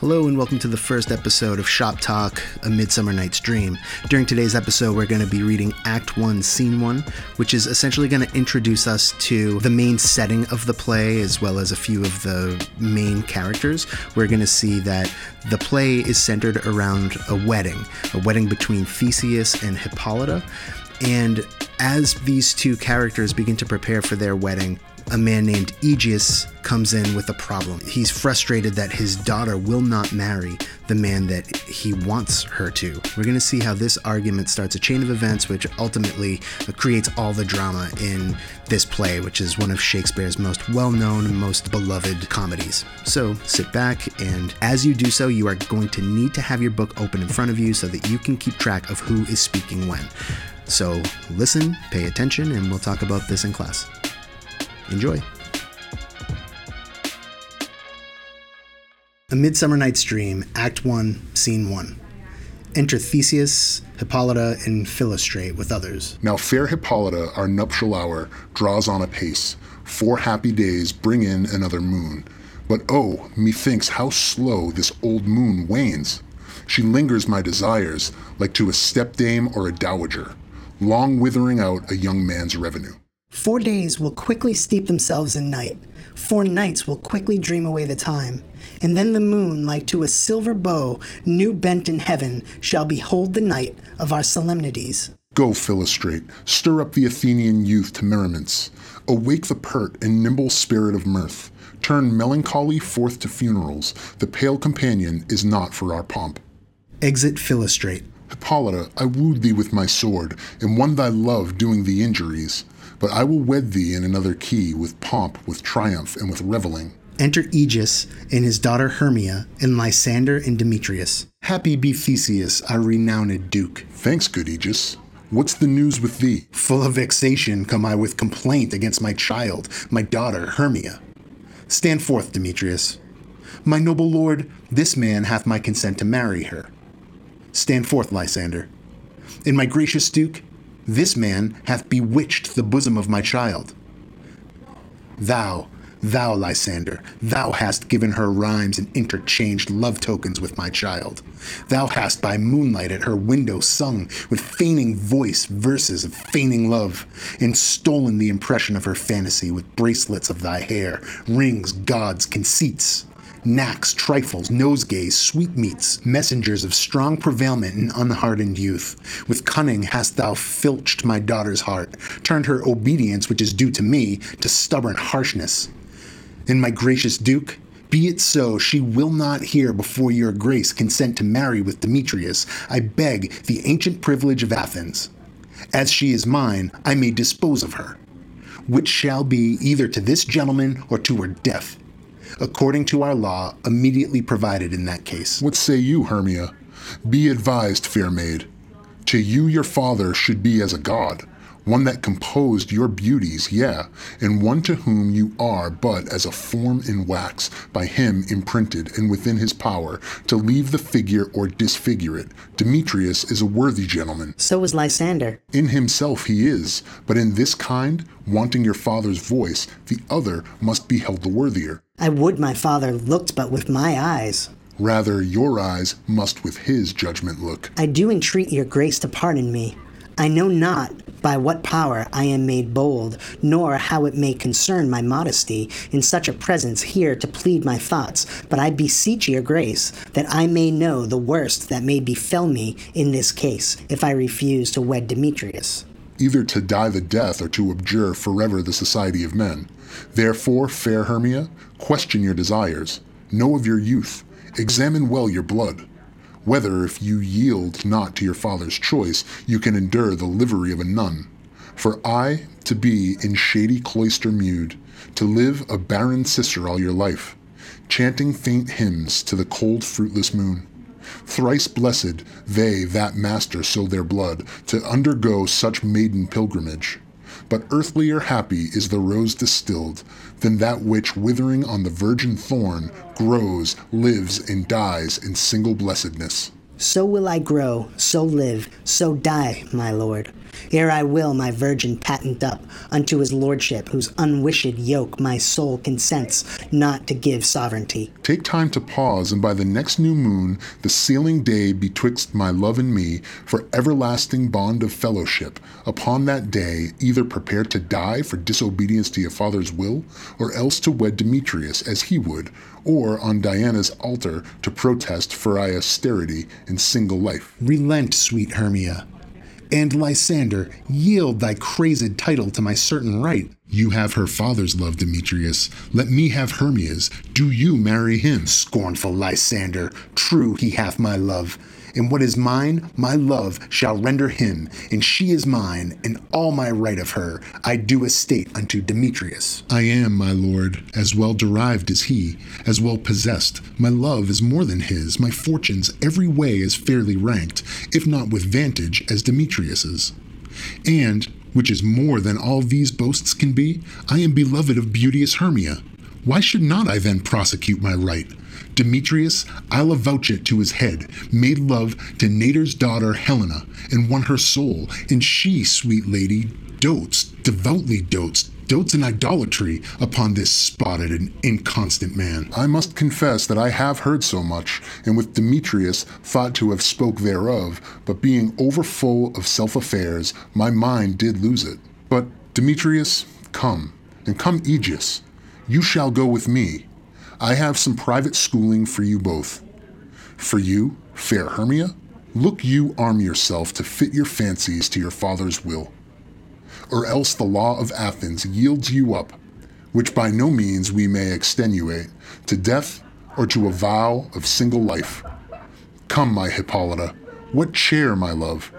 Hello and welcome to the first episode of Shop Talk, A Midsummer Night's Dream. During today's episode, we're going to be reading Act 1, Scene 1, which is essentially going to introduce us to the main setting of the play as well as a few of the main characters. We're going to see that the play is centered around a wedding, a wedding between Theseus and Hippolyta. And as these two characters begin to prepare for their wedding, a man named Aegeus comes in with a problem. He's frustrated that his daughter will not marry the man that he wants her to. We're going to see how this argument starts a chain of events, which ultimately creates all the drama in this play, which is one of Shakespeare's most well known most beloved comedies. So sit back, and as you do so, you are going to need to have your book open in front of you so that you can keep track of who is speaking when. So listen, pay attention, and we'll talk about this in class. Enjoy. A Midsummer Night's Dream, Act 1, Scene 1. Enter Theseus, Hippolyta, and Philostrate with others. Now, fair Hippolyta, our nuptial hour, draws on apace. Four happy days bring in another moon. But oh, methinks how slow this old moon wanes. She lingers my desires, like to a stepdame or a dowager, long withering out a young man's revenue. Four days will quickly steep themselves in night. Four nights will quickly dream away the time. And then the moon, like to a silver bow, new bent in heaven, shall behold the night of our solemnities. Go, Philostrate, stir up the Athenian youth to merriments. Awake the pert and nimble spirit of mirth. Turn melancholy forth to funerals. The pale companion is not for our pomp. Exit Philostrate. Hippolyta, I wooed thee with my sword, and won thy love doing thee injuries. But I will wed thee in another key, with pomp, with triumph, and with reveling. Enter Aegeus and his daughter Hermia, and Lysander and Demetrius. Happy be Theseus, our renowned duke. Thanks, good Aegeus. What's the news with thee? Full of vexation come I with complaint against my child, my daughter Hermia. Stand forth, Demetrius. My noble lord, this man hath my consent to marry her. Stand forth, Lysander. And my gracious duke, this man hath bewitched the bosom of my child. Thou, thou, Lysander, thou hast given her rhymes and interchanged love tokens with my child. Thou hast by moonlight at her window sung with feigning voice verses of feigning love, and stolen the impression of her fantasy with bracelets of thy hair, rings, gods, conceits knacks, trifles, nosegays, sweetmeats, messengers of strong prevailment and unhardened youth. With cunning hast thou filched my daughter's heart, turned her obedience, which is due to me, to stubborn harshness. And my gracious Duke, be it so, she will not here before your grace consent to marry with Demetrius. I beg the ancient privilege of Athens. As she is mine, I may dispose of her, which shall be either to this gentleman or to her death according to our law, immediately provided in that case. What say you, Hermia? Be advised, fair maid. To you, your father should be as a god, one that composed your beauties, yeah, and one to whom you are but as a form in wax, by him imprinted and within his power, to leave the figure or disfigure it. Demetrius is a worthy gentleman. So is Lysander. In himself he is, but in this kind, wanting your father's voice, the other must be held the worthier. I would my father looked but with my eyes. Rather, your eyes must with his judgment look. I do entreat your grace to pardon me. I know not by what power I am made bold, nor how it may concern my modesty in such a presence here to plead my thoughts, but I beseech your grace that I may know the worst that may befell me in this case if I refuse to wed Demetrius. Either to die the death or to abjure forever the society of men. Therefore, fair Hermia, question your desires, know of your youth, examine well your blood, whether if you yield not to your father's choice, you can endure the livery of a nun. For I, to be in shady cloister mewed, to live a barren sister all your life, chanting faint hymns to the cold fruitless moon. Thrice blessed they that master so their blood, to undergo such maiden pilgrimage. But earthlier happy is the rose distilled than that which, withering on the virgin thorn, grows, lives, and dies in single blessedness. So will I grow, so live, so die, my lord. Ere I will my virgin patent up unto his lordship, whose unwished yoke my soul consents not to give sovereignty. Take time to pause, and by the next new moon, the sealing day betwixt my love and me, for everlasting bond of fellowship, upon that day, either prepare to die for disobedience to your father's will, or else to wed Demetrius as he would, or on Diana's altar to protest for aye austerity in single life. Relent, sweet Hermia. And Lysander, yield thy crazed title to my certain right. You have her father's love, Demetrius. Let me have Hermia's. Do you marry him? Scornful Lysander, true he hath my love. And what is mine, my love shall render him, and she is mine, and all my right of her I do estate unto Demetrius. I am, my lord, as well derived as he, as well possessed. My love is more than his, my fortunes every way as fairly ranked, if not with vantage, as Demetrius's. And, which is more than all these boasts can be, I am beloved of beauteous Hermia. Why should not I then prosecute my right? Demetrius, I'll avouch it to his head, made love to Nedar's daughter Helena, and won her soul, and she, sweet lady, dotes, devoutly dotes, dotes in idolatry upon this spotted and inconstant man. I must confess that I have heard so much, and with Demetrius thought to have spoke thereof, but being overfull of self affairs, my mind did lose it. But Demetrius, come, and come Aegeus, you shall go with me. I have some private schooling for you both. For you, fair Hermia, look you arm yourself to fit your fancies to your father's will. Or else the law of Athens yields you up, which by no means we may extenuate, to death or to a vow of single life. Come, my Hippolyta, what chair, my love?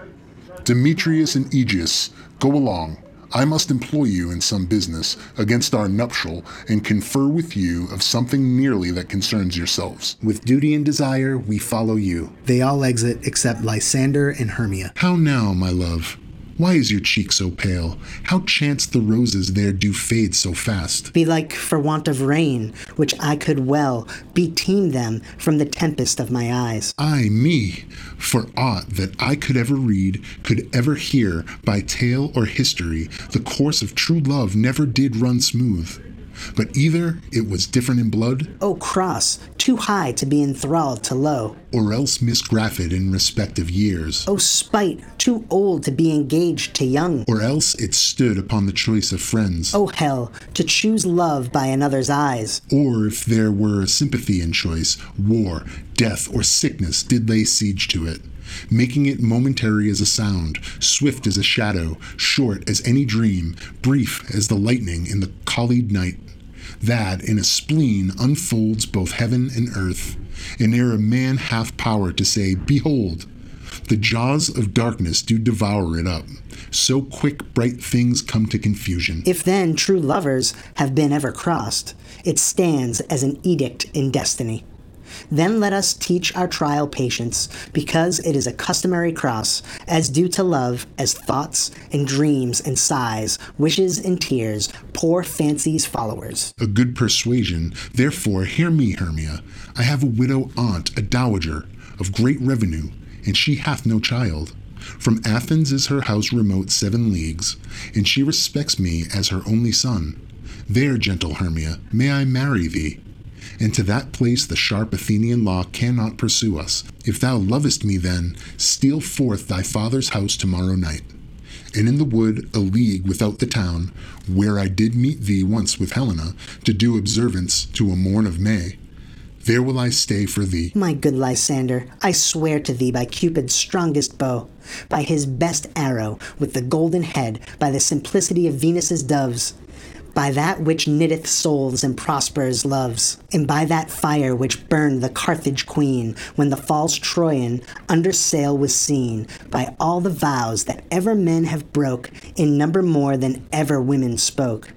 Demetrius and Aegeus, go along. I must employ you in some business against our nuptial and confer with you of something nearly that concerns yourselves. With duty and desire, we follow you. They all exit except Lysander and Hermia. How now, my love? Why is your cheek so pale? How chance the roses there do fade so fast? Belike for want of rain, which I could well beteem them from the tempest of my eyes. Ay me! For aught that I could ever read, could ever hear, by tale or history, the course of true love never did run smooth. But either it was different in blood, O cross, too high to be enthralled to low. or else misgrafted in respective years, O spite, too old to be engaged to young. or else it stood upon the choice of friends, O hell, to choose love by another's eyes. or if there were sympathy in choice, war, death, or sickness did lay siege to it, making it momentary as a sound, swift as a shadow, short as any dream, brief as the lightning in the collied night, that in a spleen unfolds both heaven and earth, and ere a man hath power to say, Behold, the jaws of darkness do devour it up. So quick bright things come to confusion. If then true lovers have been ever crossed, it stands as an edict in destiny. Then let us teach our trial patience, because it is a customary cross, as due to love as thoughts and dreams and sighs, wishes and tears, poor fancy's followers. a good persuasion. Therefore, hear me, Hermia. I have a widow aunt, a dowager, of great revenue, and she hath no child. From Athens is her house remote seven leagues, and she respects me as her only son. There, gentle Hermia, may I marry thee. And to that place the sharp Athenian law cannot pursue us. If thou lovest me, then steal forth thy father's house tomorrow night and in the wood a league without the town, where I did meet thee once with Helena, to do observance to a morn of May. There will I stay for thee. My good Lysander, I swear to thee by Cupid's strongest bow, by his best arrow with the golden head, by the simplicity of Venus's doves, by that which knitteth souls and prospers loves, and by that fire which burned the Carthage queen when the false Trojan under sail was seen, by all the vows that ever men have broke, in number more than ever women spoke.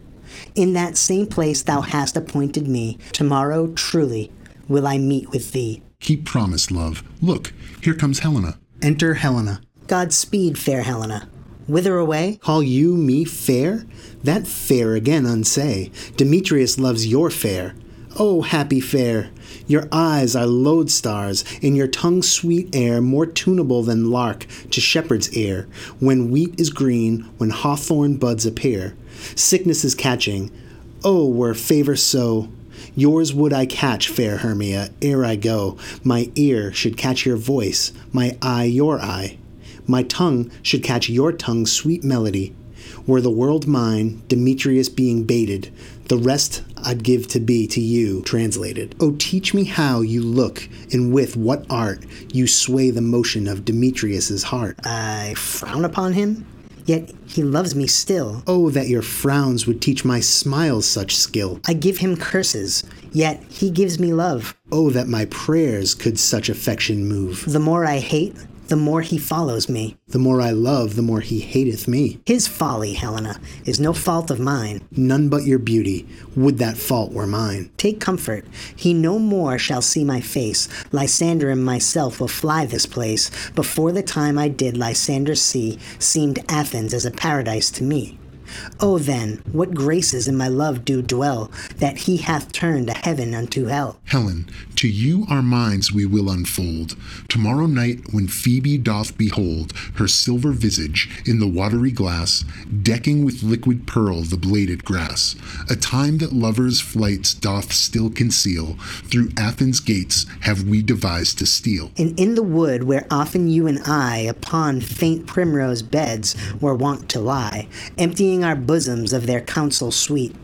In that same place thou hast appointed me, tomorrow truly will I meet with thee. Keep promise, love. Look, here comes Helena. Enter Helena. Godspeed, fair Helena. Whither away? Call you me fair? That fair again unsay. Demetrius loves your fair. O happy fair! Your eyes are lodestars, and your tongue sweet air more tunable than lark to shepherd's ear. When wheat is green, when hawthorn buds appear, sickness is catching. Oh, were favor so! Yours would I catch, fair Hermia, ere I go. My ear should catch your voice, my eye your eye. My tongue should catch your tongue's sweet melody. Were the world mine, Demetrius being bated, the rest I'd give to be to you translated. Oh, teach me how you look and with what art you sway the motion of Demetrius's heart. I frown upon him, yet he loves me still. Oh, that your frowns would teach my smiles such skill. I give him curses, yet he gives me love. Oh, that my prayers could such affection move. The more I hate, the more he follows me. The more I love, the more he hateth me. His folly, Helena, is no fault of mine. None but your beauty, would that fault were mine. Take comfort, he no more shall see my face. Lysander and myself will fly this place. Before the time I did Lysander see, seemed Athens as a paradise to me. Oh, then, what graces in my love do dwell, that he hath turned a heaven unto hell. Helen, to you our minds we will unfold. Tomorrow night, when Phoebe doth behold her silver visage in the watery glass, decking with liquid pearl the bladed grass, a time that lovers' flights doth still conceal, through Athens' gates have we devised to steal. And in the wood where often you and I upon faint primrose beds were wont to lie, emptying our bosoms of their counsel sweet.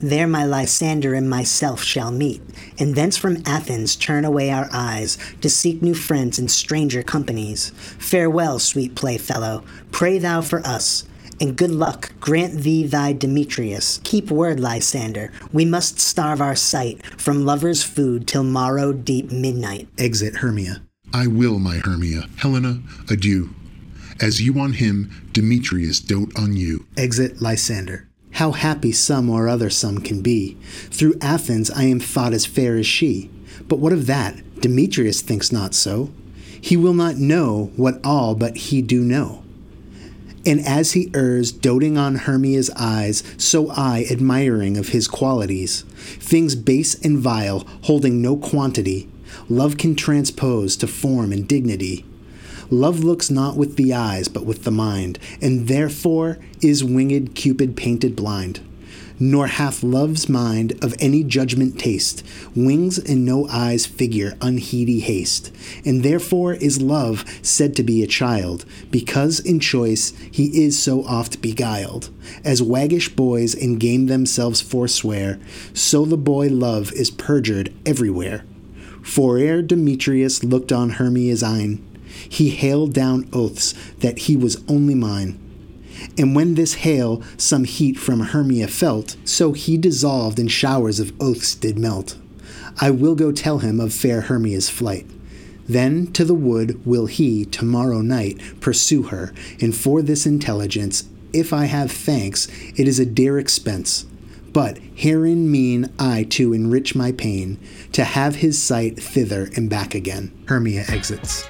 There my Lysander and myself shall meet, and thence from Athens turn away our eyes to seek new friends in stranger companies. Farewell, sweet playfellow, pray thou for us, and good luck grant thee thy Demetrius. Keep word, Lysander, we must starve our sight from lovers' food till morrow deep midnight. Exit Hermia. I will, my Hermia. Helena, adieu. As you on him, Demetrius dote on you. Exit Lysander. How happy some or other some can be. Through Athens I am thought as fair as she. But what of that? Demetrius thinks not so. He will not know what all but he do know. And as he errs, doting on Hermia's eyes, so I, admiring of his qualities, things base and vile, holding no quantity, love can transpose to form and dignity. Love looks not with the eyes, but with the mind, and therefore is winged Cupid painted blind. Nor hath love's mind of any judgment taste, wings and no eyes figure unheedy haste. And therefore is love said to be a child, because in choice he is so oft beguiled. As waggish boys in game themselves forswear, so the boy love is perjured everywhere. For ere Demetrius looked on Hermia's eyne, he hailed down oaths that he was only mine. And when this hail some heat from Hermia felt, so he dissolved in showers of oaths did melt. I will go tell him of fair Hermia's flight. Then to the wood will he tomorrow night pursue her, and for this intelligence, if I have thanks, it is a dear expense. But herein mean I to enrich my pain, to have his sight thither and back again. Hermia exits.